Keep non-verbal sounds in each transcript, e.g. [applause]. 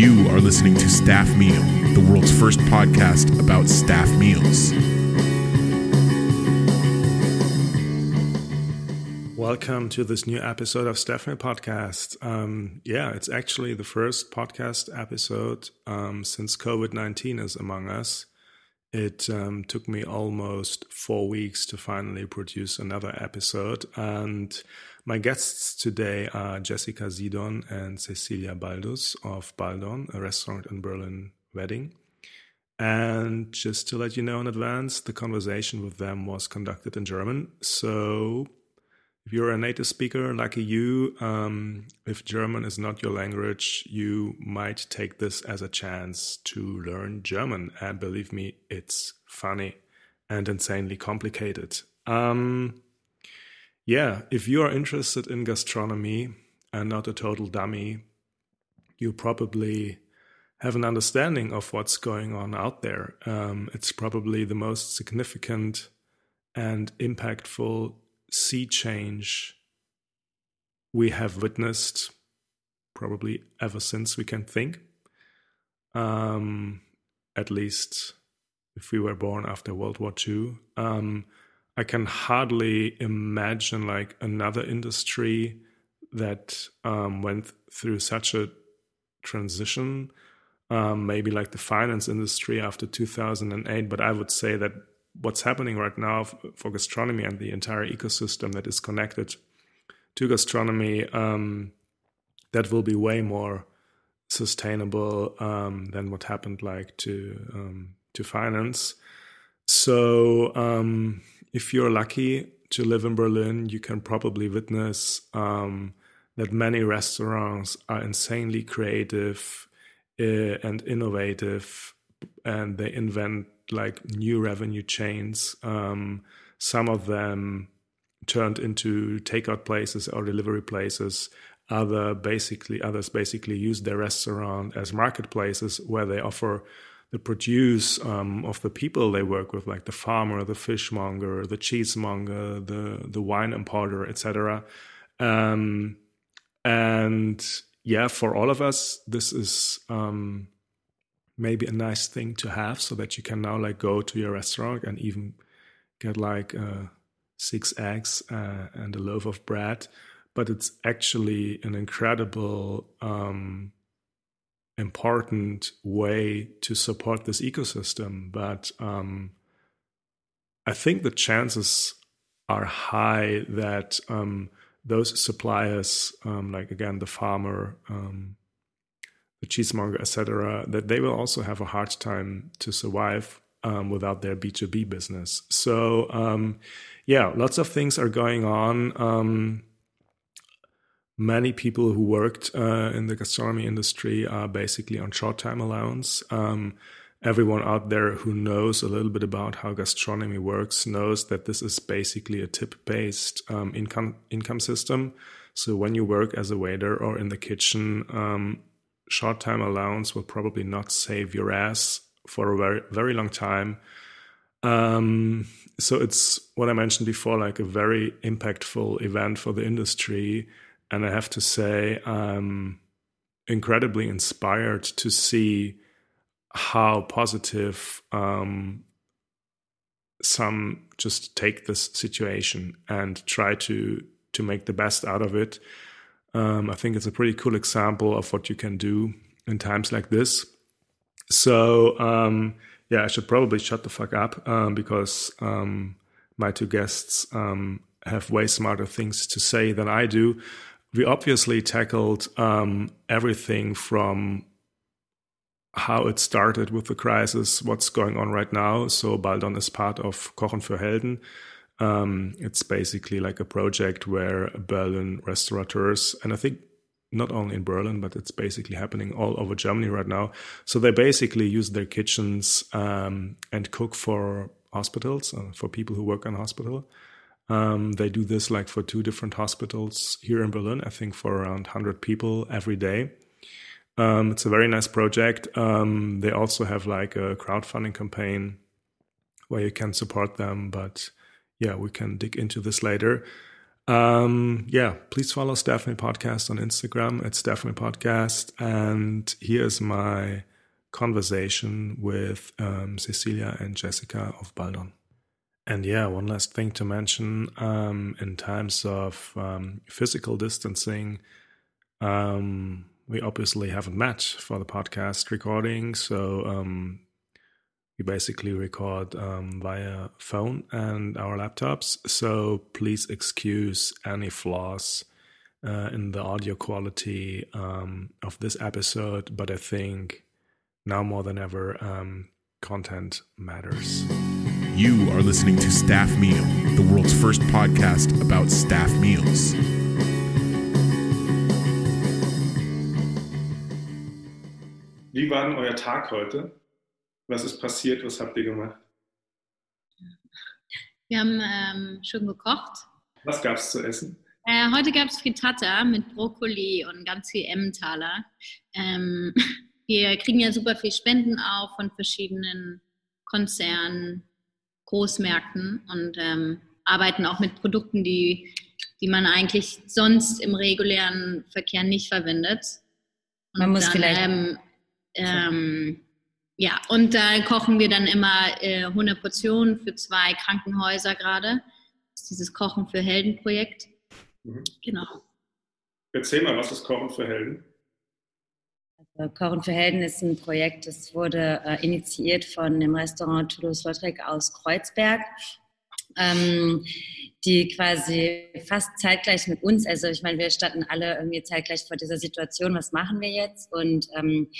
You are listening to Staff Meal, the world's first podcast about staff meals. Welcome to this new episode of Staff Meal Podcast. Um, yeah, it's actually the first podcast episode um, since COVID 19 is among us. It um, took me almost four weeks to finally produce another episode. And my guests today are Jessica Zidon and Cecilia Baldus of Baldon, a restaurant in Berlin wedding. And just to let you know in advance, the conversation with them was conducted in German. So if you're a native speaker, lucky you, um, if German is not your language, you might take this as a chance to learn German. And believe me, it's funny and insanely complicated. Um, yeah, if you are interested in gastronomy and not a total dummy, you probably have an understanding of what's going on out there. Um, it's probably the most significant and impactful sea change we have witnessed probably ever since we can think. Um, at least if we were born after World War II. Um, I can hardly imagine like another industry that um, went through such a transition. Um, maybe like the finance industry after 2008, but I would say that what's happening right now for gastronomy and the entire ecosystem that is connected to gastronomy um, that will be way more sustainable um, than what happened like to um, to finance. So um, if you're lucky to live in Berlin, you can probably witness um, that many restaurants are insanely creative uh, and innovative, and they invent like new revenue chains. Um, some of them turned into takeout places or delivery places. Other basically others basically use their restaurant as marketplaces where they offer the produce um, of the people they work with, like the farmer, the fishmonger, the cheesemonger, the the wine importer, etc. Um, and yeah, for all of us, this is um, maybe a nice thing to have so that you can now like go to your restaurant and even get like uh, six eggs uh, and a loaf of bread but it's actually an incredible um, important way to support this ecosystem but um, i think the chances are high that um, those suppliers um, like again the farmer um, the cheesemonger, etc., that they will also have a hard time to survive um, without their B2B business. So, um, yeah, lots of things are going on. Many people who worked uh, in the gastronomy industry are basically on short time allowance. Um, everyone out there who knows a little bit about how gastronomy works knows that this is basically a tip based um, income income system. So when you work as a waiter or in the kitchen, um, short time allowance will probably not save your ass for a very very long time. Um, so it's what I mentioned before, like a very impactful event for the industry, and I have to say, I'm incredibly inspired to see how positive um, some just take this situation and try to to make the best out of it um, I think it's a pretty cool example of what you can do in times like this. So, um, yeah, I should probably shut the fuck up um, because um, my two guests um, have way smarter things to say than I do. We obviously tackled um, everything from how it started with the crisis, what's going on right now. So, Baldon is part of Kochen für Helden um, it's basically like a project where Berlin restaurateurs, and I think not only in Berlin, but it's basically happening all over Germany right now. So they basically use their kitchens um, and cook for hospitals, uh, for people who work in hospital. Um, they do this like for two different hospitals here in Berlin, I think for around 100 people every day. Um, it's a very nice project. Um, they also have like a crowdfunding campaign where you can support them, but yeah, we can dig into this later. Um, yeah, please follow Stephanie Podcast on Instagram at Stephanie Podcast. And here's my conversation with um, Cecilia and Jessica of Baldon. And yeah, one last thing to mention um, in times of um, physical distancing, um, we obviously haven't met for the podcast recording. So um, we basically record um, via phone and our laptops. So please excuse any flaws uh, in the audio quality um, of this episode. But I think now more than ever, content matters. You are listening to Staff Meal, the world's first podcast about staff meals. Wie war denn euer Tag heute? Was ist passiert? Was habt ihr gemacht? Wir haben ähm, schon gekocht. Was gab es zu essen? Äh, heute gab es Frittata mit Brokkoli und ganz viel Emmentaler. Ähm, [laughs] wir kriegen ja super viel Spenden auch von verschiedenen Konzernen, Großmärkten und ähm, arbeiten auch mit Produkten, die, die man eigentlich sonst im regulären Verkehr nicht verwendet. Und man muss dann, vielleicht. Ähm, ähm, ja, und da kochen wir dann immer äh, 100 Portionen für zwei Krankenhäuser gerade. Das ist dieses Kochen für Helden-Projekt. Mhm. Genau. Erzähl mal, was ist Kochen für Helden? Also, Kochen für Helden ist ein Projekt, das wurde äh, initiiert von dem Restaurant Toulouse-Lautrec aus Kreuzberg. Ähm, die quasi fast zeitgleich mit uns, also ich meine, wir standen alle irgendwie zeitgleich vor dieser Situation, was machen wir jetzt? Und ähm,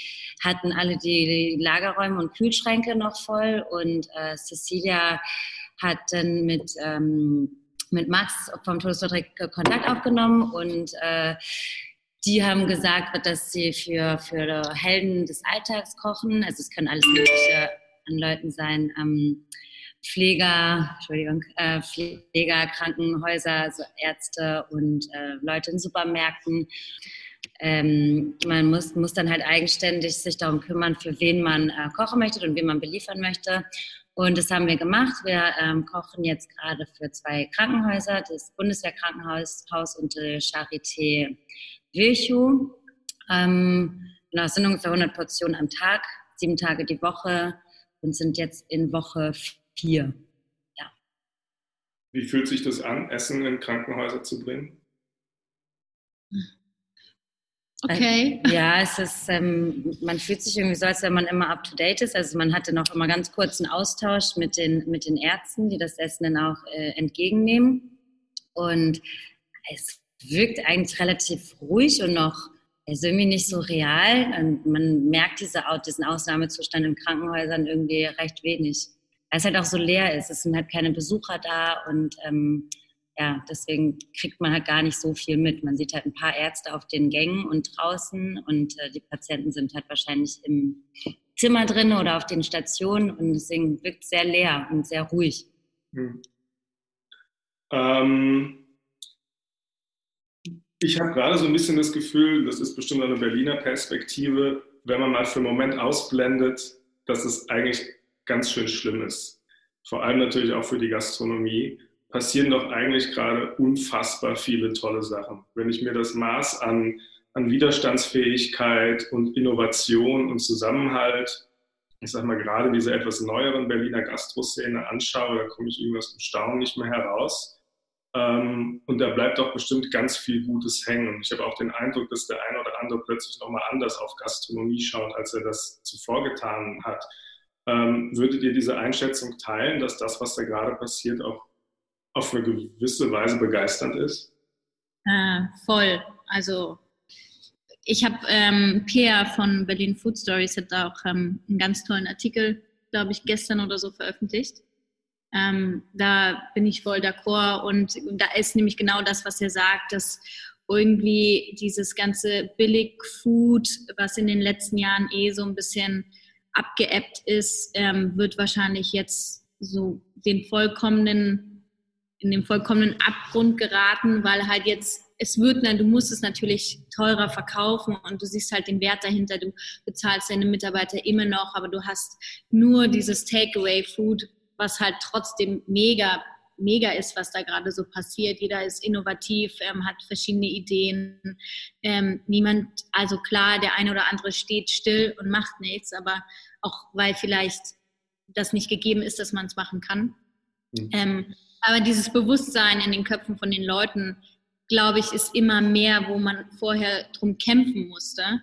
hatten alle die Lagerräume und Kühlschränke noch voll und äh, Cecilia hat dann mit, ähm, mit Max vom Todesvertrag Kontakt aufgenommen und äh, die haben gesagt, dass sie für, für Helden des Alltags kochen. Also es können alles Mögliche an Leuten sein. Ähm, Pfleger, Entschuldigung, äh, Pfleger, Krankenhäuser, also Ärzte und äh, Leute in Supermärkten. Ähm, man muss, muss dann halt eigenständig sich darum kümmern, für wen man äh, kochen möchte und wen man beliefern möchte. Und das haben wir gemacht. Wir ähm, kochen jetzt gerade für zwei Krankenhäuser, das Bundeswehrkrankenhaus Haus und die Charité Virchow. Ähm, genau, es sind ungefähr 100 Portionen am Tag, sieben Tage die Woche und sind jetzt in Woche vier. Ja. Wie fühlt sich das an, Essen in Krankenhäuser zu bringen? Okay. Ja, es ist, ähm, man fühlt sich irgendwie so, als wenn man immer up to date ist. Also man hatte noch immer ganz kurzen Austausch mit den, mit den Ärzten, die das Essen dann auch äh, entgegennehmen. Und es wirkt eigentlich relativ ruhig und noch ist irgendwie nicht so real. Und man merkt diese, diesen Ausnahmezustand in Krankenhäusern irgendwie recht wenig weil es halt auch so leer ist. Es sind halt keine Besucher da und ähm, ja, deswegen kriegt man halt gar nicht so viel mit. Man sieht halt ein paar Ärzte auf den Gängen und draußen und äh, die Patienten sind halt wahrscheinlich im Zimmer drin oder auf den Stationen und deswegen wirkt es sehr leer und sehr ruhig. Hm. Ähm, ich habe gerade so ein bisschen das Gefühl, das ist bestimmt eine Berliner Perspektive, wenn man mal für einen Moment ausblendet, dass es eigentlich ganz schön schlimm ist. Vor allem natürlich auch für die Gastronomie passieren doch eigentlich gerade unfassbar viele tolle Sachen. Wenn ich mir das Maß an, an Widerstandsfähigkeit und Innovation und Zusammenhalt, ich sag mal gerade diese etwas neueren Berliner Gastroszene anschaue, da komme ich irgendwie aus dem Staunen nicht mehr heraus. Ähm, und da bleibt auch bestimmt ganz viel Gutes hängen. Und ich habe auch den Eindruck, dass der eine oder andere plötzlich nochmal anders auf Gastronomie schaut, als er das zuvor getan hat. Ähm, würdet ihr diese Einschätzung teilen, dass das, was da gerade passiert, auch auf eine gewisse Weise begeisternd ist? Äh, voll. Also ich habe ähm, Pia von Berlin Food Stories hat da auch ähm, einen ganz tollen Artikel, glaube ich, gestern oder so veröffentlicht. Ähm, da bin ich voll d'accord und da ist nämlich genau das, was er sagt, dass irgendwie dieses ganze Billig-Food, was in den letzten Jahren eh so ein bisschen abgeebbt ist, ähm, wird wahrscheinlich jetzt so den vollkommenen, in den vollkommenen Abgrund geraten, weil halt jetzt es wird, du musst es natürlich teurer verkaufen und du siehst halt den Wert dahinter. Du bezahlst deine Mitarbeiter immer noch, aber du hast nur dieses Takeaway-Food, was halt trotzdem mega mega ist, was da gerade so passiert. Jeder ist innovativ, ähm, hat verschiedene Ideen. Ähm, niemand, also klar, der eine oder andere steht still und macht nichts, aber auch weil vielleicht das nicht gegeben ist, dass man es machen kann. Mhm. Ähm, aber dieses Bewusstsein in den Köpfen von den Leuten, glaube ich, ist immer mehr, wo man vorher drum kämpfen musste.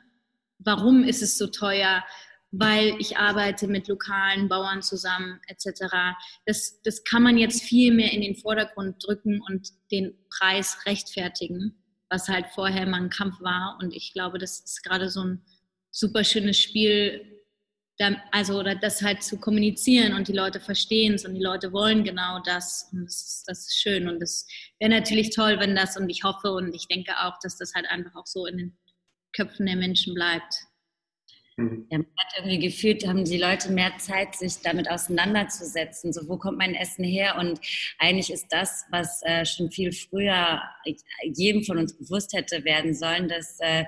Warum ist es so teuer? Weil ich arbeite mit lokalen Bauern zusammen, etc. Das, das kann man jetzt viel mehr in den Vordergrund drücken und den Preis rechtfertigen, was halt vorher immer ein Kampf war. Und ich glaube, das ist gerade so ein super schönes Spiel, also oder das halt zu kommunizieren und die Leute verstehen es und die Leute wollen genau das und das ist, das ist schön und das wäre natürlich toll, wenn das und ich hoffe und ich denke auch, dass das halt einfach auch so in den Köpfen der Menschen bleibt. Mhm. Ja, man hat irgendwie gefühlt, haben die Leute mehr Zeit, sich damit auseinanderzusetzen. So, wo kommt mein Essen her? Und eigentlich ist das, was äh, schon viel früher jedem von uns bewusst hätte werden sollen, dass äh,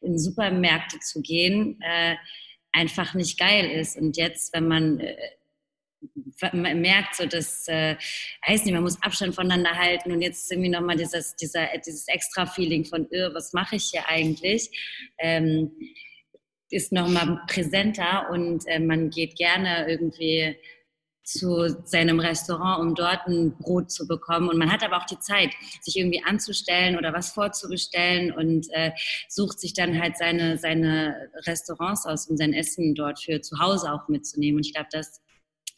in Supermärkte zu gehen, äh, einfach nicht geil ist. Und jetzt, wenn man äh, merkt, so dass, äh, weiß nicht, man muss Abstand voneinander halten und jetzt ist irgendwie nochmal dieses, dieser, dieses Extra-Feeling von, was mache ich hier eigentlich, ähm, ist nochmal präsenter und äh, man geht gerne irgendwie zu seinem Restaurant, um dort ein Brot zu bekommen. Und man hat aber auch die Zeit, sich irgendwie anzustellen oder was vorzubestellen und äh, sucht sich dann halt seine, seine Restaurants aus, um sein Essen dort für zu Hause auch mitzunehmen. Und ich glaube, das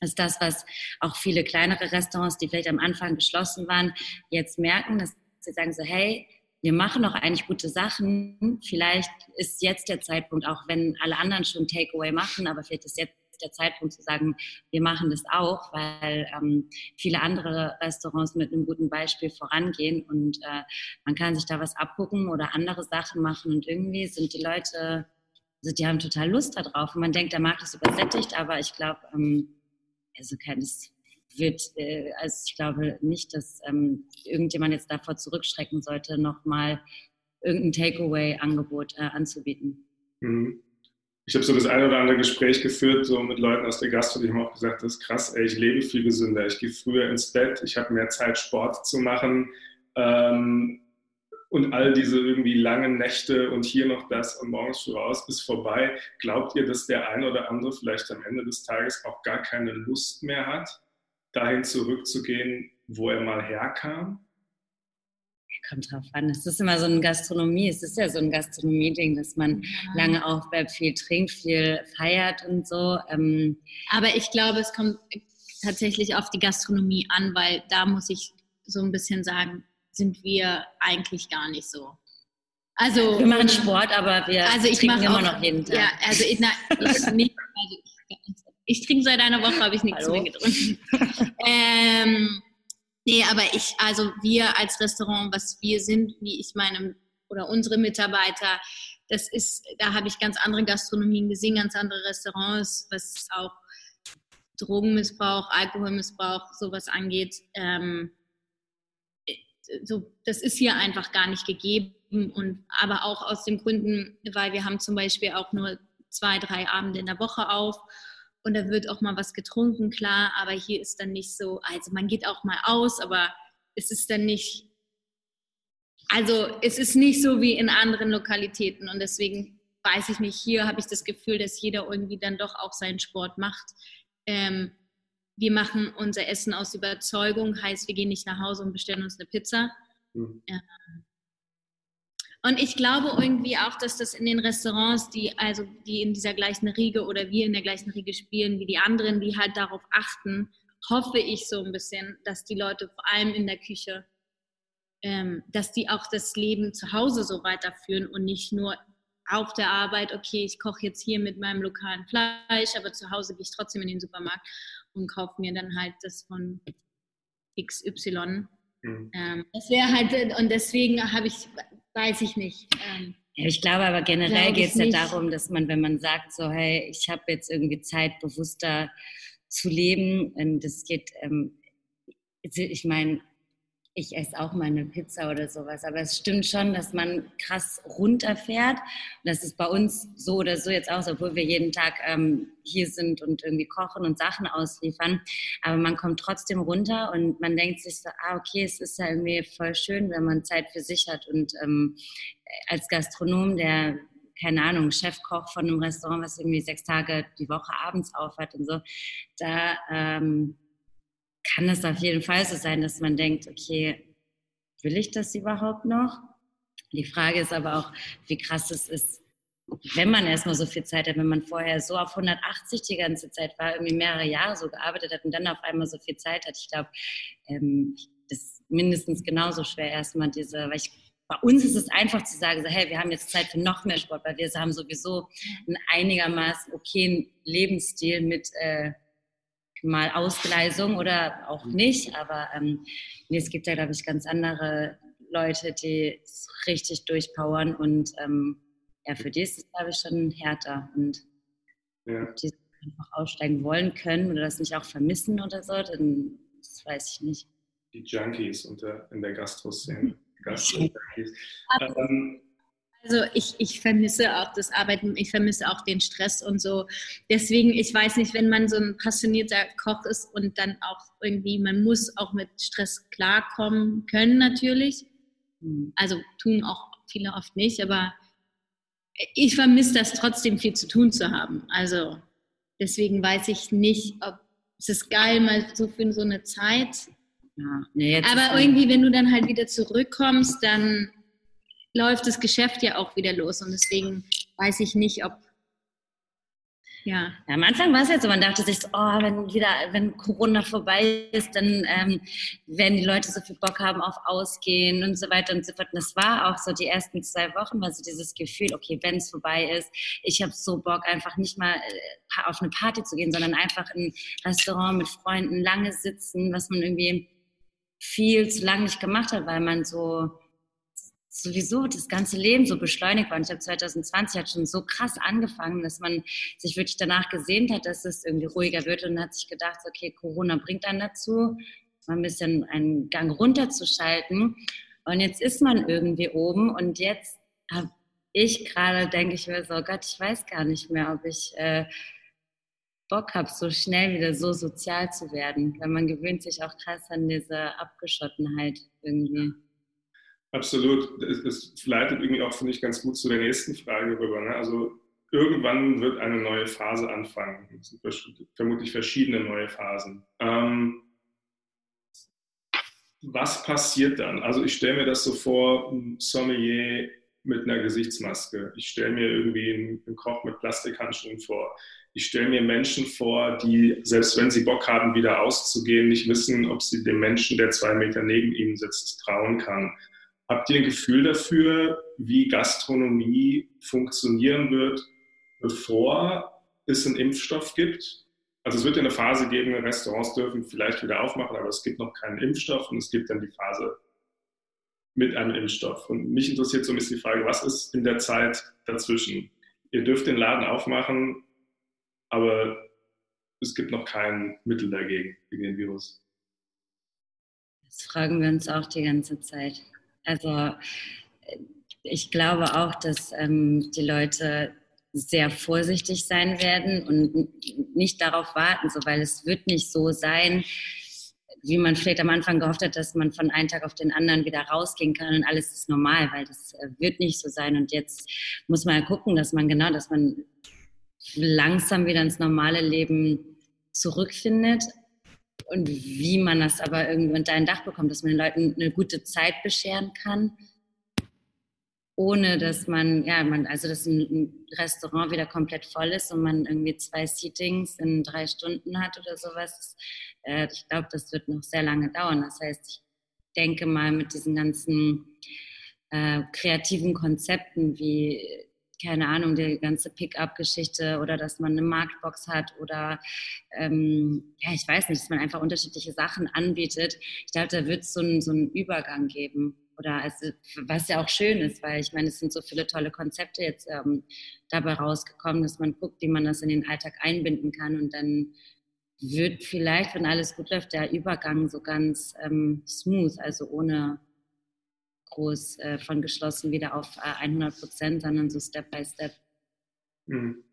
ist das, was auch viele kleinere Restaurants, die vielleicht am Anfang geschlossen waren, jetzt merken, dass sie sagen so, hey, wir machen doch eigentlich gute Sachen. Vielleicht ist jetzt der Zeitpunkt, auch wenn alle anderen schon Takeaway machen, aber vielleicht ist jetzt der Zeitpunkt zu sagen, wir machen das auch, weil ähm, viele andere Restaurants mit einem guten Beispiel vorangehen und äh, man kann sich da was abgucken oder andere Sachen machen und irgendwie sind die Leute, also die haben total Lust darauf und man denkt, der Markt ist übersättigt, aber ich glaube, ähm, also keines wird, äh, also ich glaube nicht, dass ähm, irgendjemand jetzt davor zurückschrecken sollte, nochmal irgendein Takeaway-Angebot äh, anzubieten. Mhm ich habe so das eine oder andere Gespräch geführt, so mit Leuten aus der Gastro, die haben auch gesagt, das ist krass, ey, ich lebe viel gesünder, ich gehe früher ins Bett, ich habe mehr Zeit, Sport zu machen ähm, und all diese irgendwie langen Nächte und hier noch das und morgens früh raus ist vorbei. Glaubt ihr, dass der eine oder andere vielleicht am Ende des Tages auch gar keine Lust mehr hat, dahin zurückzugehen, wo er mal herkam? kommt drauf an. Es ist immer so eine Gastronomie, es ist ja so ein Gastronomie-Ding, dass man ja. lange aufbleibt, viel trinkt, viel feiert und so. Ähm Aber ich glaube, es kommt tatsächlich auf die Gastronomie an, weil da muss ich so ein bisschen sagen, sind wir eigentlich gar nicht so. Also, wir machen Sport, aber wir also ich trinken immer auch, noch jeden Tag. Ja, also ich, na, ich nicht. Also ich, [laughs] ich trinke seit einer Woche, habe ich nichts Hallo? mehr getrunken. [laughs] ähm, Nee, aber ich, also wir als Restaurant, was wir sind, wie ich meine, oder unsere Mitarbeiter, das ist, da habe ich ganz andere Gastronomien gesehen, ganz andere Restaurants, was auch Drogenmissbrauch, Alkoholmissbrauch, sowas angeht. Ähm, so, das ist hier einfach gar nicht gegeben. Und aber auch aus den Gründen, weil wir haben zum Beispiel auch nur zwei, drei Abende in der Woche auf und da wird auch mal was getrunken, klar, aber hier ist dann nicht so, also man geht auch mal aus, aber es ist dann nicht, also es ist nicht so wie in anderen Lokalitäten und deswegen weiß ich nicht, hier habe ich das Gefühl, dass jeder irgendwie dann doch auch seinen Sport macht. Ähm, wir machen unser Essen aus Überzeugung, heißt, wir gehen nicht nach Hause und bestellen uns eine Pizza. Mhm. Ähm, und ich glaube irgendwie auch, dass das in den Restaurants, die also die in dieser gleichen Riege oder wir in der gleichen Riege spielen wie die anderen, die halt darauf achten, hoffe ich so ein bisschen, dass die Leute vor allem in der Küche, ähm, dass die auch das Leben zu Hause so weiterführen und nicht nur auf der Arbeit, okay, ich koche jetzt hier mit meinem lokalen Fleisch, aber zu Hause gehe ich trotzdem in den Supermarkt und kaufe mir dann halt das von XY. Mhm. Ähm, das wäre halt, und deswegen habe ich weiß ich nicht. Ähm, ja, ich glaube aber generell geht es ja darum, dass man, wenn man sagt, so, hey, ich habe jetzt irgendwie Zeit, bewusster zu leben, und das geht, ähm, ich meine, ich esse auch mal eine Pizza oder sowas. Aber es stimmt schon, dass man krass runterfährt. Und das ist bei uns so oder so jetzt auch, obwohl wir jeden Tag ähm, hier sind und irgendwie kochen und Sachen ausliefern. Aber man kommt trotzdem runter und man denkt sich so, ah, okay, es ist ja irgendwie voll schön, wenn man Zeit für sich hat. Und ähm, als Gastronom, der keine Ahnung, Chefkoch von einem Restaurant, was irgendwie sechs Tage die Woche abends aufhat und so, da ähm, kann es auf jeden Fall so sein, dass man denkt, okay, will ich das überhaupt noch? Die Frage ist aber auch, wie krass es ist, wenn man erstmal so viel Zeit hat, wenn man vorher so auf 180 die ganze Zeit war, irgendwie mehrere Jahre so gearbeitet hat und dann auf einmal so viel Zeit hat. Ich glaube, ähm, das ist mindestens genauso schwer erstmal diese, weil ich bei uns ist es einfach zu sagen, so, hey, wir haben jetzt Zeit für noch mehr Sport, weil wir haben sowieso einen einigermaßen okayen Lebensstil mit äh, mal Ausgleisung oder auch mhm. nicht. Aber ähm, nee, es gibt ja, glaube ich, ganz andere Leute, die es richtig durchpowern und ähm, ja, für die ist es, glaube ich, schon härter und ja. die einfach aussteigen wollen können oder das nicht auch vermissen oder so, dann das weiß ich nicht. Die Junkies unter, in der Gastro-Szene. [laughs] Gastro-Junkies. Ähm, also ich, ich vermisse auch das Arbeiten, ich vermisse auch den Stress und so. Deswegen, ich weiß nicht, wenn man so ein passionierter Koch ist und dann auch irgendwie, man muss auch mit Stress klarkommen können natürlich. Hm. Also tun auch viele oft nicht, aber ich vermisse das trotzdem viel zu tun zu haben. Also deswegen weiß ich nicht, ob es ist geil, mal so für so eine Zeit. Ja, nee, aber irgendwie, wenn du dann halt wieder zurückkommst, dann läuft das Geschäft ja auch wieder los und deswegen weiß ich nicht, ob ja. ja. Am Anfang war es jetzt so, man dachte sich so, oh, wenn wieder, wenn Corona vorbei ist, dann ähm, werden die Leute so viel Bock haben auf Ausgehen und so weiter und so fort. Und das war auch so die ersten zwei Wochen, war so dieses Gefühl, okay, wenn es vorbei ist, ich habe so Bock, einfach nicht mal äh, auf eine Party zu gehen, sondern einfach in ein Restaurant mit Freunden lange sitzen, was man irgendwie viel zu lange nicht gemacht hat, weil man so sowieso das ganze Leben so beschleunigt war. Und ich habe 2020 hat schon so krass angefangen, dass man sich wirklich danach gesehnt hat, dass es irgendwie ruhiger wird und hat sich gedacht, okay, Corona bringt dann dazu, mal ein bisschen einen Gang runterzuschalten. Und jetzt ist man irgendwie oben und jetzt habe ich gerade, denke ich mir so, Gott, ich weiß gar nicht mehr, ob ich äh, Bock habe, so schnell wieder so sozial zu werden. Weil man gewöhnt sich auch krass an diese Abgeschottenheit irgendwie. Absolut. Es leitet irgendwie auch, finde ich, ganz gut zu der nächsten Frage rüber. Ne? Also irgendwann wird eine neue Phase anfangen. Vermutlich verschiedene neue Phasen. Ähm, was passiert dann? Also ich stelle mir das so vor, ein Sommelier mit einer Gesichtsmaske. Ich stelle mir irgendwie einen Koch mit Plastikhandschuhen vor. Ich stelle mir Menschen vor, die, selbst wenn sie Bock haben, wieder auszugehen, nicht wissen, ob sie dem Menschen, der zwei Meter neben ihnen sitzt, trauen kann. Habt ihr ein Gefühl dafür, wie Gastronomie funktionieren wird, bevor es einen Impfstoff gibt? Also es wird ja eine Phase geben, Restaurants dürfen vielleicht wieder aufmachen, aber es gibt noch keinen Impfstoff und es gibt dann die Phase mit einem Impfstoff. Und mich interessiert so ein bisschen die Frage, was ist in der Zeit dazwischen? Ihr dürft den Laden aufmachen, aber es gibt noch kein Mittel dagegen, gegen den Virus. Das fragen wir uns auch die ganze Zeit. Also ich glaube auch, dass ähm, die Leute sehr vorsichtig sein werden und nicht darauf warten, so, weil es wird nicht so sein, wie man vielleicht am Anfang gehofft hat, dass man von einem Tag auf den anderen wieder rausgehen kann und alles ist normal, weil das äh, wird nicht so sein. Und jetzt muss man ja gucken, dass man genau, dass man langsam wieder ins normale Leben zurückfindet und wie man das aber irgendwie unter ein Dach bekommt, dass man den Leuten eine gute Zeit bescheren kann, ohne dass man, ja, man, also dass ein Restaurant wieder komplett voll ist und man irgendwie zwei Seatings in drei Stunden hat oder sowas. Äh, ich glaube, das wird noch sehr lange dauern. Das heißt, ich denke mal mit diesen ganzen äh, kreativen Konzepten wie keine Ahnung, die ganze Pickup-Geschichte oder dass man eine Marktbox hat oder ähm, ja, ich weiß nicht, dass man einfach unterschiedliche Sachen anbietet. Ich glaube, da wird es so, ein, so einen Übergang geben. Oder also, was ja auch schön ist, weil ich meine, es sind so viele tolle Konzepte jetzt ähm, dabei rausgekommen, dass man guckt, wie man das in den Alltag einbinden kann und dann wird vielleicht, wenn alles gut läuft, der Übergang so ganz ähm, smooth, also ohne groß äh, von geschlossen wieder auf äh, 100 Prozent, sondern so Step by Step. Mhm.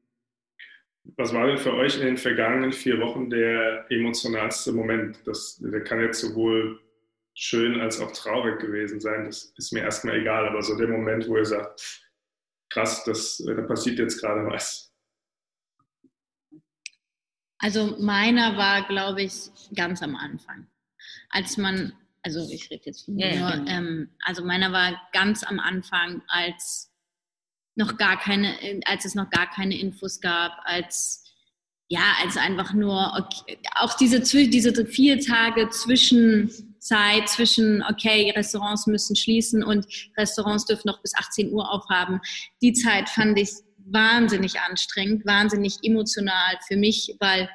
Was war denn für euch in den vergangenen vier Wochen der emotionalste Moment? Das, der kann jetzt sowohl schön als auch traurig gewesen sein. Das ist mir erstmal egal, aber so der Moment, wo ihr sagt, krass, das, da passiert jetzt gerade was. Also meiner war, glaube ich, ganz am Anfang. Als man, also ich rede jetzt von mir, ja, ja. ähm, also meiner war ganz am Anfang, als noch gar keine, als es noch gar keine Infos gab, als ja, als einfach nur okay, auch diese diese vier Tage Zwischenzeit zwischen okay, Restaurants müssen schließen und Restaurants dürfen noch bis 18 Uhr aufhaben. Die Zeit fand ich wahnsinnig anstrengend, wahnsinnig emotional für mich, weil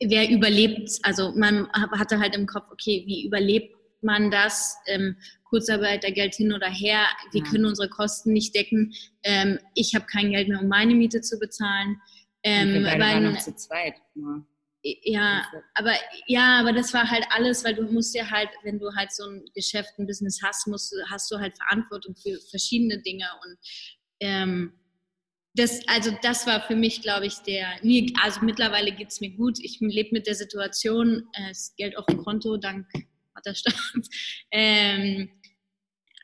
wer überlebt, also man hatte halt im Kopf, okay, wie überlebt man das? Ähm, Kurzarbeitergeld hin oder her, wir ja. können unsere Kosten nicht decken. Ähm, ich habe kein Geld mehr, um meine Miete zu bezahlen. Ähm, wir waren noch zu zweit. Ja. Ja, aber ja, aber das war halt alles, weil du musst ja halt, wenn du halt so ein Geschäft, ein Business hast, musst, hast du halt Verantwortung für verschiedene Dinge und ähm, das, also das war für mich, glaube ich, der, also mittlerweile geht es mir gut. Ich lebe mit der Situation, äh, es Geld auf dem Konto, dank Vaterstaat. [laughs] Ähm,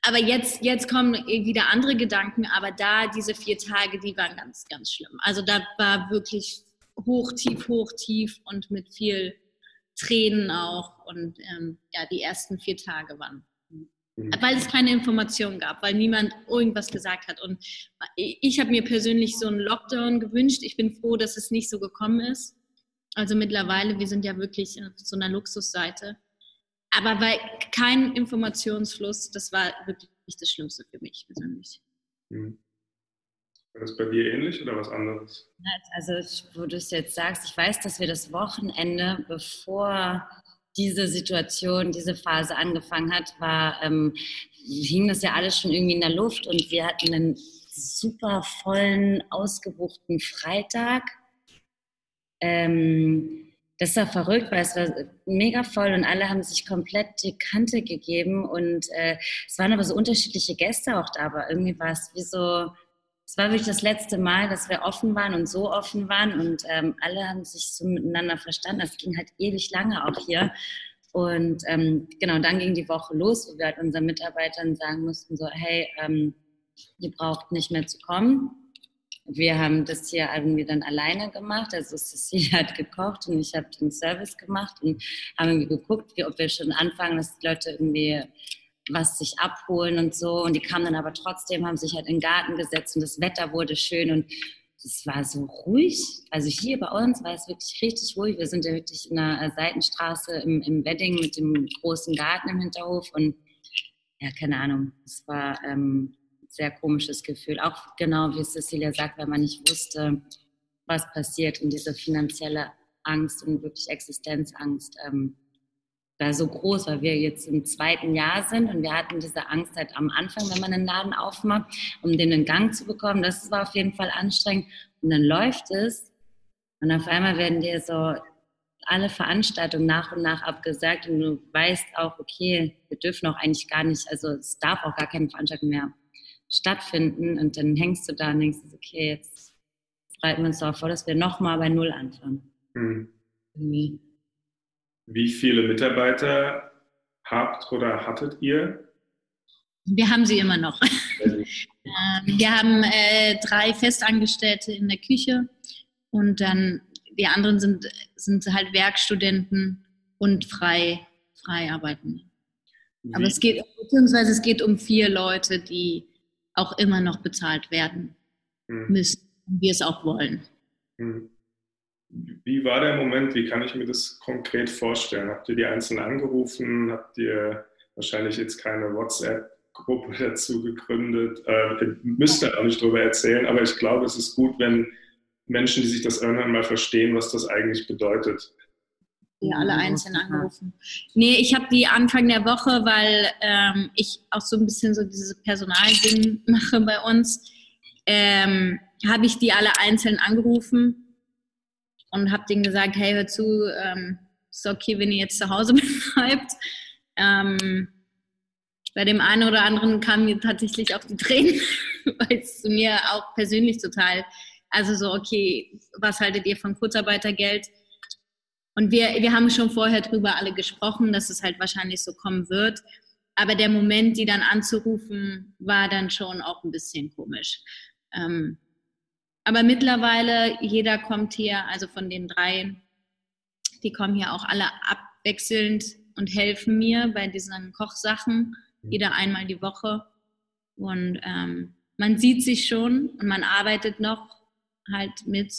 aber jetzt, jetzt kommen wieder andere Gedanken, aber da diese vier Tage, die waren ganz, ganz schlimm. Also da war wirklich hoch, tief, hoch, tief und mit viel Tränen auch. Und ähm, ja, die ersten vier Tage waren. Mhm. Weil es keine Informationen gab, weil niemand irgendwas gesagt hat. Und ich habe mir persönlich so einen Lockdown gewünscht. Ich bin froh, dass es nicht so gekommen ist. Also mittlerweile, wir sind ja wirklich auf so einer Luxusseite aber weil kein Informationsfluss, das war wirklich das Schlimmste für mich persönlich. Hm. War das bei dir ähnlich oder was anderes? Also, wo du es jetzt sagst, ich weiß, dass wir das Wochenende, bevor diese Situation, diese Phase angefangen hat, war, ähm, hing das ja alles schon irgendwie in der Luft und wir hatten einen super vollen, ausgebuchten Freitag. Ähm, das war verrückt, weil es war mega voll und alle haben sich komplett die Kante gegeben und äh, es waren aber so unterschiedliche Gäste auch da, aber irgendwie war es wie so, es war wirklich das letzte Mal, dass wir offen waren und so offen waren und ähm, alle haben sich so miteinander verstanden. Das ging halt ewig lange auch hier. Und ähm, genau, dann ging die Woche los, wo wir halt unseren Mitarbeitern sagen mussten, so, hey, ähm, ihr braucht nicht mehr zu kommen wir haben das hier irgendwie dann alleine gemacht. Also Cecilie hat gekocht und ich habe den Service gemacht und haben irgendwie geguckt, wie, ob wir schon anfangen, dass die Leute irgendwie was sich abholen und so. Und die kamen dann aber trotzdem, haben sich halt in den Garten gesetzt und das Wetter wurde schön und es war so ruhig. Also hier bei uns war es wirklich richtig ruhig. Wir sind ja wirklich in einer Seitenstraße im, im Wedding mit dem großen Garten im Hinterhof und ja, keine Ahnung. Es war ähm, sehr komisches Gefühl. Auch genau wie Cecilia sagt, wenn man nicht wusste, was passiert und diese finanzielle Angst und wirklich Existenzangst ähm, da so groß, weil wir jetzt im zweiten Jahr sind und wir hatten diese Angst halt am Anfang, wenn man einen Laden aufmacht, um den in Gang zu bekommen. Das war auf jeden Fall anstrengend. Und dann läuft es und auf einmal werden dir so alle Veranstaltungen nach und nach abgesagt und du weißt auch, okay, wir dürfen auch eigentlich gar nicht, also es darf auch gar keine Veranstaltung mehr stattfinden und dann hängst du da und denkst, okay, jetzt bereiten wir uns darauf vor, dass wir nochmal bei Null anfangen. Mhm. Wie viele Mitarbeiter habt oder hattet ihr? Wir haben sie immer noch. Ähm, wir haben äh, drei Festangestellte in der Küche und dann die anderen sind, sind halt Werkstudenten und frei, frei arbeiten. Aber es geht, beziehungsweise es geht um vier Leute, die auch immer noch bezahlt werden hm. müssen, wenn wir es auch wollen. Hm. Wie war der Moment? Wie kann ich mir das konkret vorstellen? Habt ihr die einzeln angerufen? Habt ihr wahrscheinlich jetzt keine WhatsApp-Gruppe [laughs] dazu gegründet? Äh, ihr müsst da auch nicht drüber erzählen, aber ich glaube, es ist gut, wenn Menschen, die sich das irgendwann mal verstehen, was das eigentlich bedeutet die alle einzeln angerufen. Nee, ich habe die Anfang der Woche, weil ähm, ich auch so ein bisschen so dieses Personalding [laughs] mache bei uns, ähm, habe ich die alle einzeln angerufen und habe denen gesagt, hey, hör zu, ähm, ist okay, wenn ihr jetzt zu Hause [laughs] bleibt. Ähm, bei dem einen oder anderen kamen mir tatsächlich auch die Tränen, [laughs] weil es mir auch persönlich total, also so, okay, was haltet ihr von Kurzarbeitergeld? Und wir, wir haben schon vorher drüber alle gesprochen, dass es halt wahrscheinlich so kommen wird. Aber der Moment, die dann anzurufen, war dann schon auch ein bisschen komisch. Ähm, aber mittlerweile, jeder kommt hier, also von den drei, die kommen hier auch alle abwechselnd und helfen mir bei diesen Kochsachen, mhm. jeder einmal die Woche. Und ähm, man sieht sich schon und man arbeitet noch halt mit.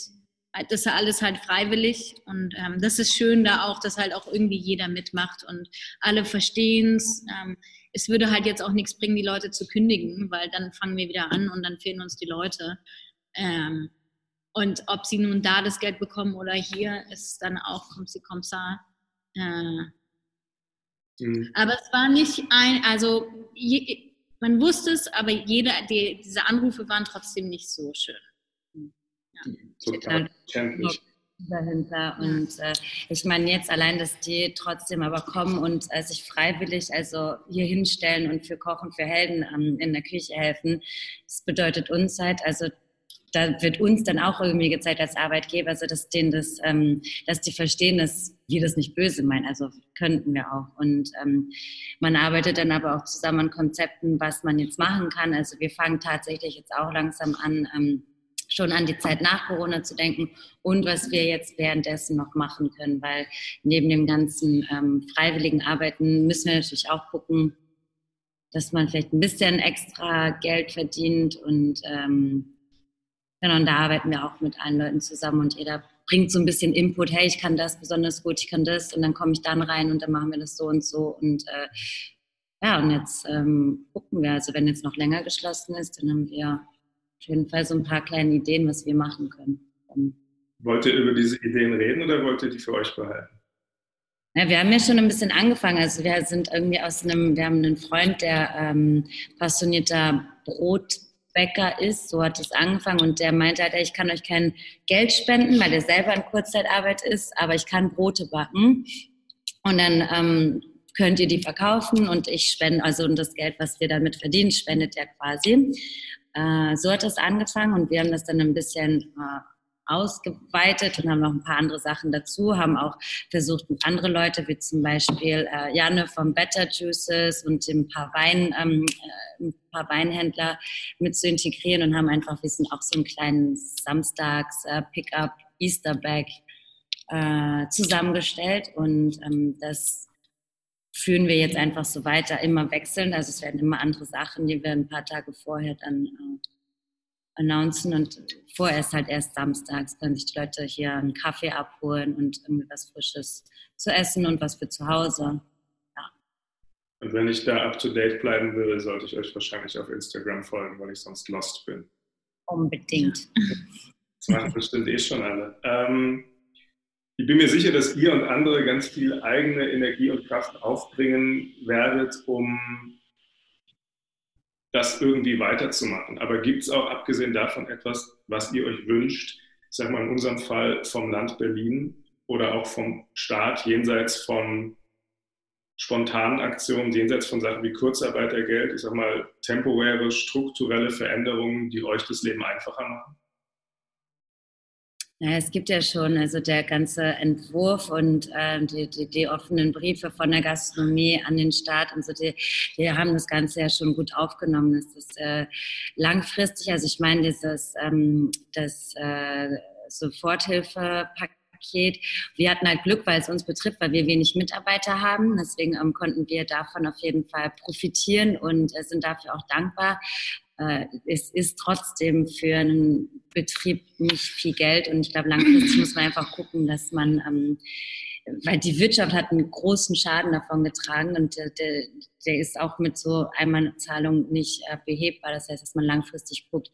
Das ist alles halt freiwillig und ähm, das ist schön da auch, dass halt auch irgendwie jeder mitmacht und alle verstehen es. Ähm, es würde halt jetzt auch nichts bringen, die Leute zu kündigen, weil dann fangen wir wieder an und dann fehlen uns die Leute. Ähm, und ob sie nun da das Geld bekommen oder hier, ist dann auch kommt sie kommt äh, mhm. Aber es war nicht ein, also je, man wusste es, aber jeder, die, diese Anrufe waren trotzdem nicht so schön. Ja. Total verständlich dahinter. Und äh, ich meine jetzt allein, dass die trotzdem aber kommen und äh, sich freiwillig also hier hinstellen und für Kochen für Helden ähm, in der Küche helfen, das bedeutet uns halt, also da wird uns dann auch irgendwie gezeigt als Arbeitgeber, also dass denen das, ähm, dass die verstehen, dass wir das nicht böse meinen. Also könnten wir auch. Und ähm, man arbeitet dann aber auch zusammen an Konzepten, was man jetzt machen kann. Also wir fangen tatsächlich jetzt auch langsam an, ähm, schon an die Zeit nach Corona zu denken und was wir jetzt währenddessen noch machen können, weil neben dem ganzen ähm, freiwilligen Arbeiten müssen wir natürlich auch gucken, dass man vielleicht ein bisschen extra Geld verdient und ähm, Genau, und da arbeiten wir auch mit allen Leuten zusammen und jeder bringt so ein bisschen Input, hey, ich kann das besonders gut, ich kann das und dann komme ich dann rein und dann machen wir das so und so und äh, ja, und jetzt ähm, gucken wir, also wenn jetzt noch länger geschlossen ist, dann haben wir auf jeden Fall so ein paar kleine Ideen, was wir machen können. Um, wollt ihr über diese Ideen reden oder wollt ihr die für euch behalten? Ja, wir haben ja schon ein bisschen angefangen. Also wir sind irgendwie aus einem, wir haben einen Freund, der ähm, passionierter Brot Bäcker ist, so hat es angefangen und der meinte halt, ich kann euch kein Geld spenden, weil er selber in Kurzzeitarbeit ist, aber ich kann Brote backen und dann ähm, könnt ihr die verkaufen und ich spende, also und das Geld, was wir damit verdienen, spendet er quasi. Äh, so hat es angefangen und wir haben das dann ein bisschen äh, ausgeweitet und haben noch ein paar andere Sachen dazu, haben auch versucht, andere Leute wie zum Beispiel äh, Janne vom Better Juices und ein paar, Wein, ähm, äh, ein paar Weinhändler mit zu integrieren und haben einfach, wir sind auch so einen kleinen Samstags äh, Easter Bag äh, zusammengestellt und ähm, das führen wir jetzt einfach so weiter, immer wechselnd. Also es werden immer andere Sachen, die wir ein paar Tage vorher dann äh, announcen und vorerst halt erst samstags können sich die Leute hier einen Kaffee abholen und irgendwie was Frisches zu essen und was für zu Hause. Ja. Und wenn ich da up to date bleiben will, sollte ich euch wahrscheinlich auf Instagram folgen, weil ich sonst lost bin. Unbedingt. Das machen bestimmt eh schon alle. Ähm, ich bin mir sicher, dass ihr und andere ganz viel eigene Energie und Kraft aufbringen werdet, um das irgendwie weiterzumachen. Aber gibt es auch abgesehen davon etwas, was ihr euch wünscht, ich sage mal in unserem Fall vom Land Berlin oder auch vom Staat, jenseits von spontanen Aktionen, jenseits von Sachen wie Kurzarbeitergeld, ich sage mal temporäre, strukturelle Veränderungen, die euch das Leben einfacher machen? Ja, es gibt ja schon also der ganze Entwurf und äh, die, die, die, offenen Briefe von der Gastronomie an den Staat und so, die, die haben das Ganze ja schon gut aufgenommen. Das ist äh, langfristig, also ich meine, dieses ähm, das äh, Soforthilfepaket wir hatten halt Glück, weil es uns betrifft, weil wir wenig Mitarbeiter haben. Deswegen ähm, konnten wir davon auf jeden Fall profitieren und äh, sind dafür auch dankbar es ist trotzdem für einen Betrieb nicht viel Geld und ich glaube, langfristig muss man einfach gucken, dass man, ähm, weil die Wirtschaft hat einen großen Schaden davon getragen und der, der, der ist auch mit so Einmalzahlung nicht äh, behebbar. Das heißt, dass man langfristig guckt,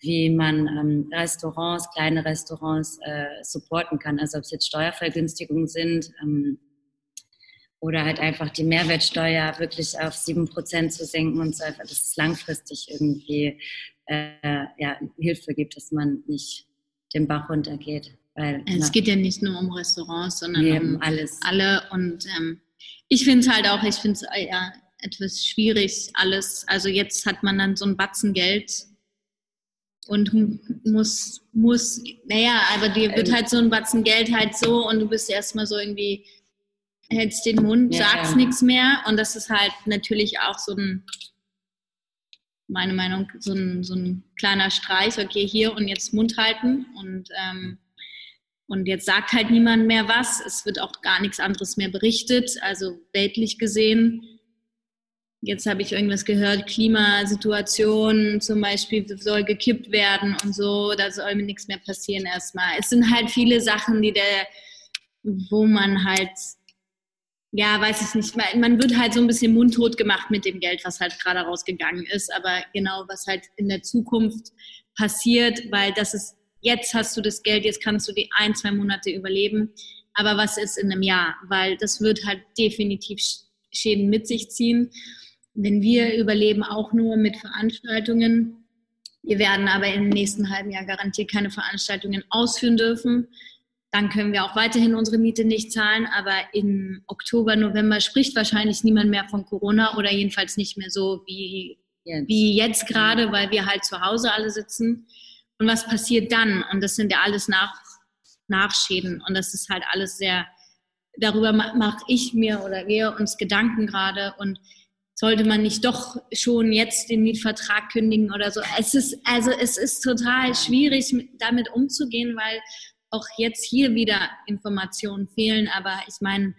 wie man ähm, Restaurants, kleine Restaurants äh, supporten kann. Also ob es jetzt Steuervergünstigungen sind, ähm, oder halt einfach die Mehrwertsteuer wirklich auf sieben Prozent zu senken und so einfach, dass es langfristig irgendwie äh, ja, Hilfe gibt, dass man nicht den Bach runtergeht. Weil, es na, geht ja nicht nur um Restaurants, sondern nee, um alles. alle. Und ähm, ich finde es halt auch, ich finde es äh, ja, etwas schwierig, alles. Also jetzt hat man dann so ein Batzen Geld und muss, muss, naja, aber dir wird ähm. halt so ein Batzen Geld halt so und du bist erstmal so irgendwie, hältst den Mund, ja, sagst ja. nichts mehr. Und das ist halt natürlich auch so ein, meine Meinung, so ein, so ein kleiner Streich, okay, hier und jetzt Mund halten. Und, ähm, und jetzt sagt halt niemand mehr was, es wird auch gar nichts anderes mehr berichtet, also weltlich gesehen Jetzt habe ich irgendwas gehört, Klimasituation zum Beispiel soll gekippt werden und so, da soll mir nichts mehr passieren erstmal. Es sind halt viele Sachen, die der, wo man halt, ja, weiß ich nicht, man wird halt so ein bisschen mundtot gemacht mit dem Geld, was halt gerade rausgegangen ist, aber genau, was halt in der Zukunft passiert, weil das ist, jetzt hast du das Geld, jetzt kannst du die ein, zwei Monate überleben, aber was ist in einem Jahr? Weil das wird halt definitiv Schäden mit sich ziehen. Wenn wir überleben auch nur mit Veranstaltungen. Wir werden aber im nächsten halben Jahr garantiert keine Veranstaltungen ausführen dürfen. Dann können wir auch weiterhin unsere Miete nicht zahlen. Aber im Oktober, November spricht wahrscheinlich niemand mehr von Corona oder jedenfalls nicht mehr so wie jetzt, wie jetzt gerade, weil wir halt zu Hause alle sitzen. Und was passiert dann? Und das sind ja alles Nach Nachschäden. Und das ist halt alles sehr, darüber mache ich mir oder wir uns Gedanken gerade. Und sollte man nicht doch schon jetzt den Mietvertrag kündigen oder so. Es ist, also es ist total schwierig, damit umzugehen, weil auch jetzt hier wieder Informationen fehlen, aber ich meine,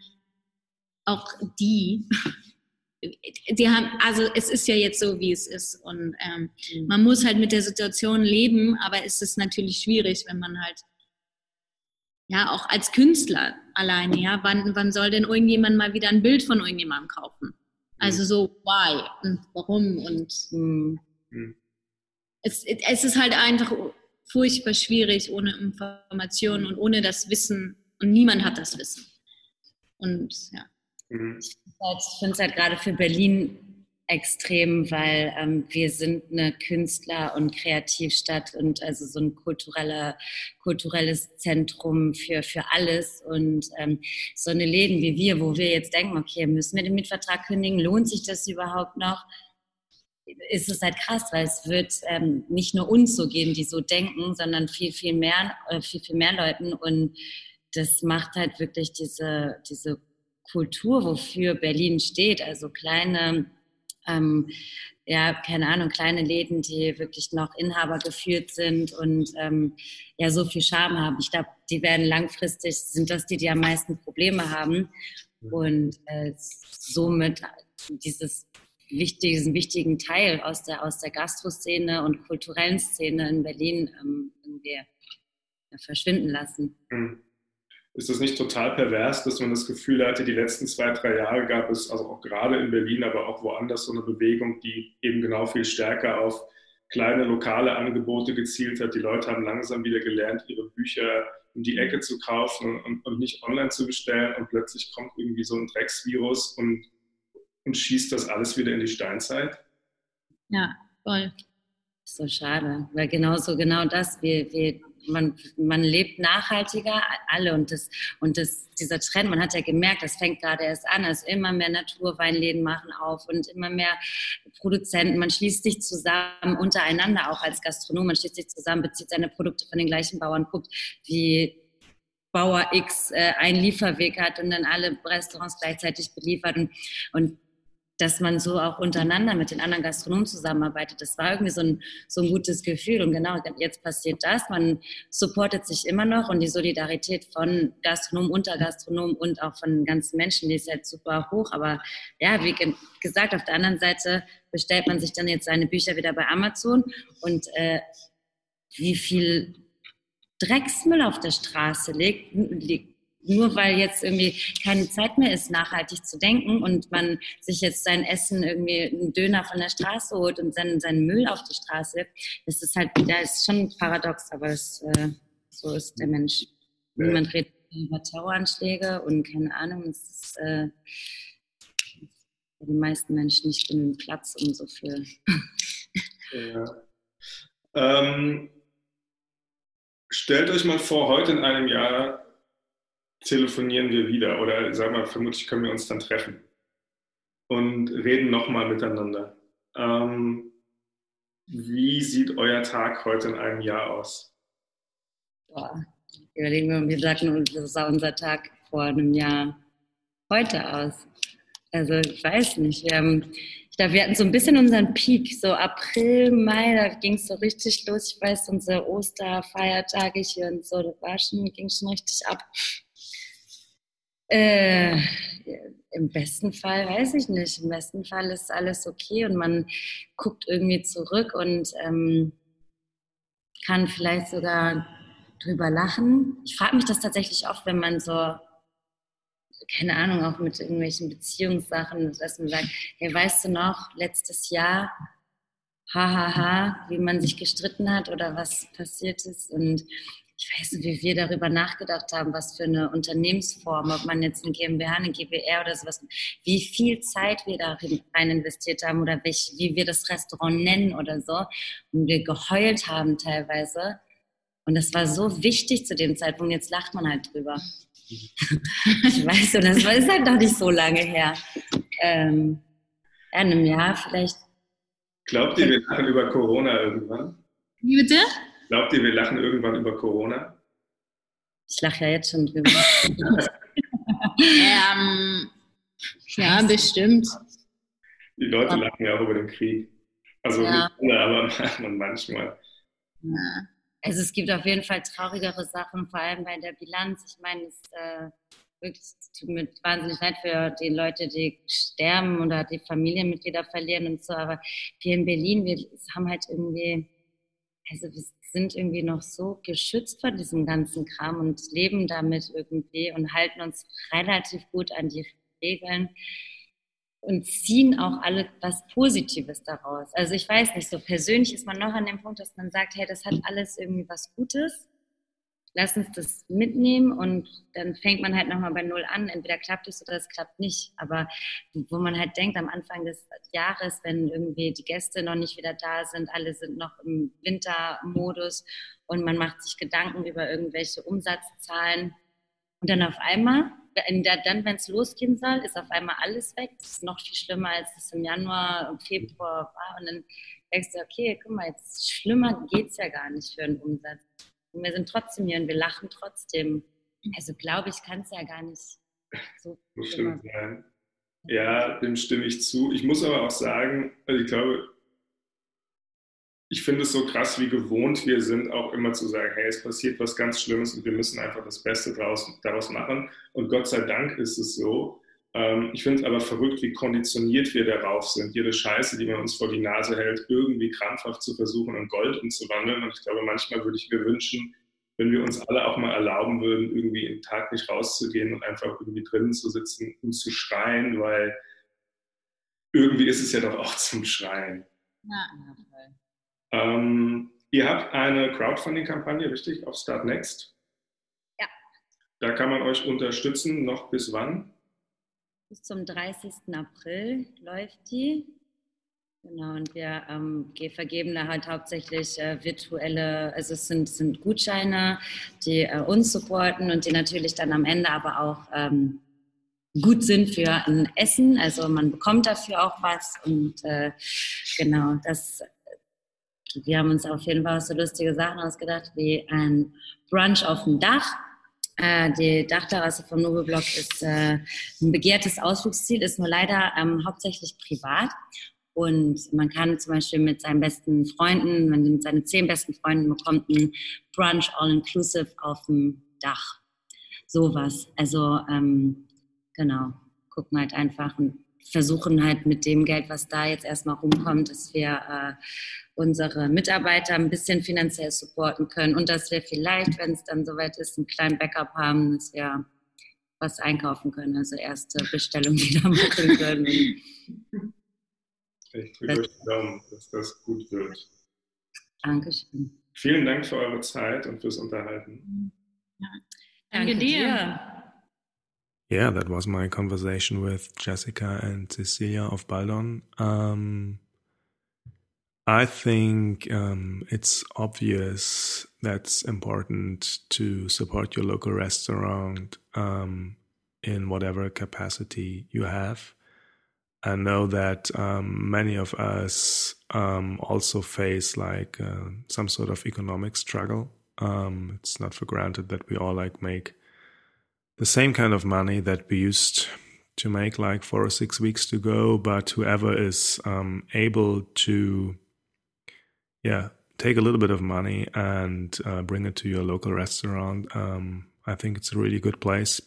auch die, [laughs] die haben, also es ist ja jetzt so, wie es ist und ähm, mhm. man muss halt mit der Situation leben, aber es ist natürlich schwierig, wenn man halt ja auch als Künstler alleine, ja, wann, wann soll denn irgendjemand mal wieder ein Bild von irgendjemandem kaufen? Also so, why und warum und hm. es, es ist halt einfach furchtbar schwierig ohne Informationen und ohne das Wissen und niemand hat das Wissen. Und ja. Mhm. Ich finde es halt gerade für Berlin extrem, weil ähm, wir sind eine Künstler- und Kreativstadt und also so ein kultureller, kulturelles Zentrum für, für alles. Und ähm, so eine Läden wie wir, wo wir jetzt denken, okay, müssen wir den Mietvertrag kündigen? Lohnt sich das überhaupt noch? Ist es halt krass, weil es wird ähm, nicht nur uns so gehen, die so denken, sondern viel, viel mehr, äh, viel, viel mehr Leuten. Und das macht halt wirklich diese, diese Kultur, wofür Berlin steht. Also kleine ähm, ja, keine Ahnung, kleine Läden, die wirklich noch Inhaber geführt sind und ähm, ja, so viel Charme haben. Ich glaube, die werden langfristig, sind das die, die am meisten Probleme haben. Und äh, somit dieses wichtig, diesen wichtigen Teil aus der, aus der Gastroszene und kulturellen Szene in Berlin ähm, irgendwie ja, verschwinden lassen. Mhm. Ist das nicht total pervers, dass man das Gefühl hatte, die letzten zwei, drei Jahre gab es, also auch gerade in Berlin, aber auch woanders, so eine Bewegung, die eben genau viel stärker auf kleine lokale Angebote gezielt hat. Die Leute haben langsam wieder gelernt, ihre Bücher in die Ecke zu kaufen und, und nicht online zu bestellen. Und plötzlich kommt irgendwie so ein Drecksvirus und, und schießt das alles wieder in die Steinzeit. Ja, voll. So schade, weil genau so, genau das, wir, wir man, man lebt nachhaltiger, alle und das und das, dieser Trend, man hat ja gemerkt, das fängt gerade erst an, also immer mehr Naturweinläden machen auf und immer mehr Produzenten, man schließt sich zusammen untereinander auch als Gastronom, man schließt sich zusammen, bezieht seine Produkte von den gleichen Bauern, guckt, wie Bauer X äh, einen Lieferweg hat und dann alle Restaurants gleichzeitig beliefert und, und dass man so auch untereinander mit den anderen Gastronomen zusammenarbeitet. Das war irgendwie so ein, so ein gutes Gefühl. Und genau jetzt passiert das. Man supportet sich immer noch und die Solidarität von Gastronomen, Untergastronomen und auch von ganzen Menschen, die ist jetzt super hoch. Aber ja, wie gesagt, auf der anderen Seite bestellt man sich dann jetzt seine Bücher wieder bei Amazon und äh, wie viel Drecksmüll auf der Straße liegt, liegt nur weil jetzt irgendwie keine Zeit mehr ist, nachhaltig zu denken und man sich jetzt sein Essen irgendwie einen Döner von der Straße holt und seinen, seinen Müll auf die Straße, das ist halt, ja, ist schon paradox, aber es, äh, so ist der Mensch. Niemand redet über Terroranschläge und keine Ahnung, es ist äh, die meisten Menschen nicht genügend Platz, um so viel. Ja. Ähm, stellt euch mal vor, heute in einem Jahr telefonieren wir wieder oder sagen wir, vermutlich können wir uns dann treffen und reden nochmal miteinander. Ähm, wie sieht euer Tag heute in einem Jahr aus? Boah, überlegen wir, wie uns, das sah unser Tag vor einem Jahr heute aus? Also ich weiß nicht. Wir haben, ich glaube, wir hatten so ein bisschen unseren Peak, so April, Mai, da ging es so richtig los. Ich weiß, unsere Osterfeiertage hier und so, das war schon, ging schon richtig ab. Äh, Im besten Fall weiß ich nicht. Im besten Fall ist alles okay und man guckt irgendwie zurück und ähm, kann vielleicht sogar drüber lachen. Ich frage mich das tatsächlich oft, wenn man so, keine Ahnung, auch mit irgendwelchen Beziehungssachen, dass man sagt, hey, weißt du noch, letztes Jahr, hahaha, ha, ha, wie man sich gestritten hat oder was passiert ist und ich weiß nicht, wie wir darüber nachgedacht haben, was für eine Unternehmensform, ob man jetzt eine GmbH, eine GbR oder sowas, wie viel Zeit wir da rein investiert haben oder welch, wie wir das Restaurant nennen oder so. Und wir geheult haben teilweise. Und das war so wichtig zu dem Zeitpunkt. Jetzt lacht man halt drüber. [laughs] ich weiß, und das ist halt noch nicht so lange her. Ähm, in einem Jahr vielleicht. Glaubt ihr, wir lachen über Corona irgendwann? Wie bitte? Glaubt ihr, wir lachen irgendwann über Corona? Ich lache ja jetzt schon drüber. [laughs] ähm, ja, bestimmt. Die Leute lachen ja auch über den Krieg. Also ja. nicht alle, [laughs] aber manchmal. Ja. Also es gibt auf jeden Fall traurigere Sachen, vor allem bei der Bilanz. Ich meine, es äh, wirklich tut mir wahnsinnig leid für die Leute, die sterben oder die Familienmitglieder verlieren und so. Aber wir in Berlin, wir haben halt irgendwie, also wir sind irgendwie noch so geschützt vor diesem ganzen Kram und leben damit irgendwie und halten uns relativ gut an die Regeln und ziehen auch alle was Positives daraus. Also ich weiß nicht, so persönlich ist man noch an dem Punkt, dass man sagt, hey, das hat alles irgendwie was Gutes lass uns das mitnehmen und dann fängt man halt nochmal bei Null an. Entweder klappt es oder es klappt nicht. Aber wo man halt denkt, am Anfang des Jahres, wenn irgendwie die Gäste noch nicht wieder da sind, alle sind noch im Wintermodus und man macht sich Gedanken über irgendwelche Umsatzzahlen und dann auf einmal, dann, wenn es losgehen soll, ist auf einmal alles weg. Das ist noch viel schlimmer, als es im Januar, im Februar war. Und dann denkst du, okay, guck mal, jetzt schlimmer geht es ja gar nicht für einen Umsatz. Und wir sind trotzdem hier und wir lachen trotzdem. Also glaube ich, kann es ja gar nicht so. Stimmt sein. Ja, dem stimme ich zu. Ich muss aber auch sagen, also ich glaube, ich finde es so krass, wie gewohnt wir sind, auch immer zu sagen, hey, es passiert was ganz Schlimmes und wir müssen einfach das Beste daraus, daraus machen. Und Gott sei Dank ist es so, ich finde es aber verrückt, wie konditioniert wir darauf sind, jede Scheiße, die man uns vor die Nase hält, irgendwie krampfhaft zu versuchen, in Gold umzuwandeln. Und ich glaube, manchmal würde ich mir wünschen, wenn wir uns alle auch mal erlauben würden, irgendwie im Tag nicht rauszugehen und einfach irgendwie drinnen zu sitzen und zu schreien, weil irgendwie ist es ja doch auch zum Schreien. Ja, ähm, ihr habt eine Crowdfunding-Kampagne, richtig, auf Start Next. Ja. Da kann man euch unterstützen, noch bis wann? Bis zum 30. April läuft die. Genau, und wir ähm, vergeben da halt hauptsächlich äh, virtuelle, also es sind, sind Gutscheine, die äh, uns supporten und die natürlich dann am Ende aber auch ähm, gut sind für ein Essen. Also man bekommt dafür auch was und äh, genau, das, wir haben uns auf jeden Fall so lustige Sachen ausgedacht wie ein Brunch auf dem Dach äh, die Dachterrasse vom Nobelblock ist äh, ein begehrtes Ausflugsziel, ist nur leider ähm, hauptsächlich privat. Und man kann zum Beispiel mit seinen besten Freunden, wenn man mit seinen zehn besten Freunden bekommt, einen Brunch all-inclusive auf dem Dach. Sowas. Also ähm, genau, gucken halt einfach und versuchen halt mit dem Geld, was da jetzt erstmal rumkommt, dass wir äh, unsere Mitarbeiter ein bisschen finanziell supporten können und dass wir vielleicht, wenn es dann soweit ist, einen kleinen Backup haben, dass wir was einkaufen können, also erste Bestellung [laughs] wieder machen können. Ich drücke euch Daumen, dass das gut wird. Dankeschön. Vielen Dank für eure Zeit und fürs Unterhalten. Ja. Danke, Danke dir. Yeah, that was my conversation with Jessica and Cecilia of Baldon. Um, I think um, it's obvious that's important to support your local restaurant um, in whatever capacity you have. I know that um, many of us um, also face like uh, some sort of economic struggle. Um, it's not for granted that we all like make the same kind of money that we used to make like four or six weeks to go, but whoever is um, able to, yeah, take a little bit of money and uh, bring it to your local restaurant, um, I think it's a really good place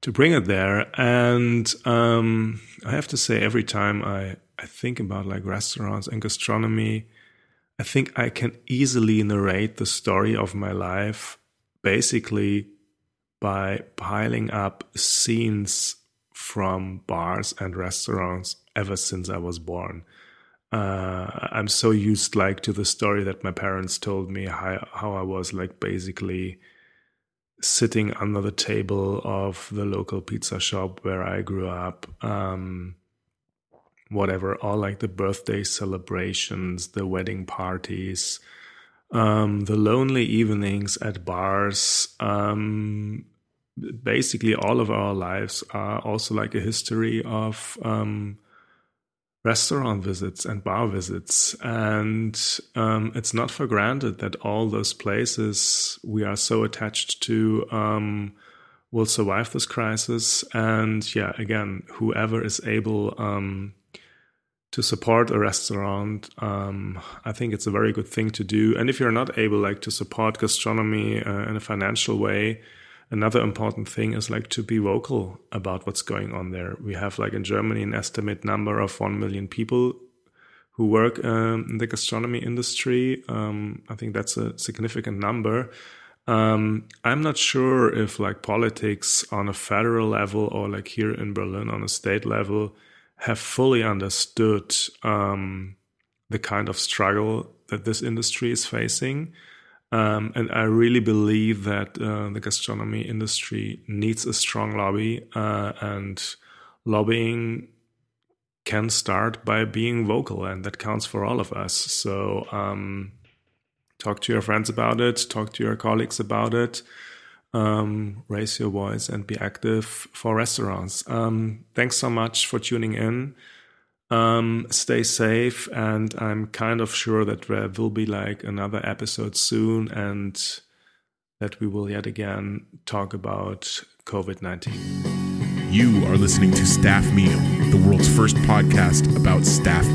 to bring it there. And um, I have to say, every time I, I think about like restaurants and gastronomy, I think I can easily narrate the story of my life basically by piling up scenes from bars and restaurants ever since I was born. Uh, I'm so used like to the story that my parents told me how how I was like basically sitting under the table of the local pizza shop where I grew up. Um, whatever, all like the birthday celebrations, the wedding parties, um, the lonely evenings at bars, um, basically all of our lives are also like a history of um, restaurant visits and bar visits. And um, it's not for granted that all those places we are so attached to um, will survive this crisis. And yeah, again, whoever is able um, to support a restaurant, um, I think it's a very good thing to do. And if you're not able, like, to support gastronomy uh, in a financial way, another important thing is like to be vocal about what's going on there. We have like in Germany an estimate number of 1 million people who work um, in the gastronomy industry. Um, I think that's a significant number. Um, I'm not sure if like politics on a federal level or like here in Berlin on a state level have fully understood um, the kind of struggle that this industry is facing. Um, and I really believe that uh, the gastronomy industry needs a strong lobby, uh, and lobbying can start by being vocal, and that counts for all of us. So, um, talk to your friends about it, talk to your colleagues about it, um, raise your voice, and be active for restaurants. Um, thanks so much for tuning in. Um, stay safe, and I'm kind of sure that there will be like another episode soon, and that we will yet again talk about COVID 19. You are listening to Staff Meal, the world's first podcast about staff